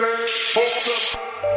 say, hold up.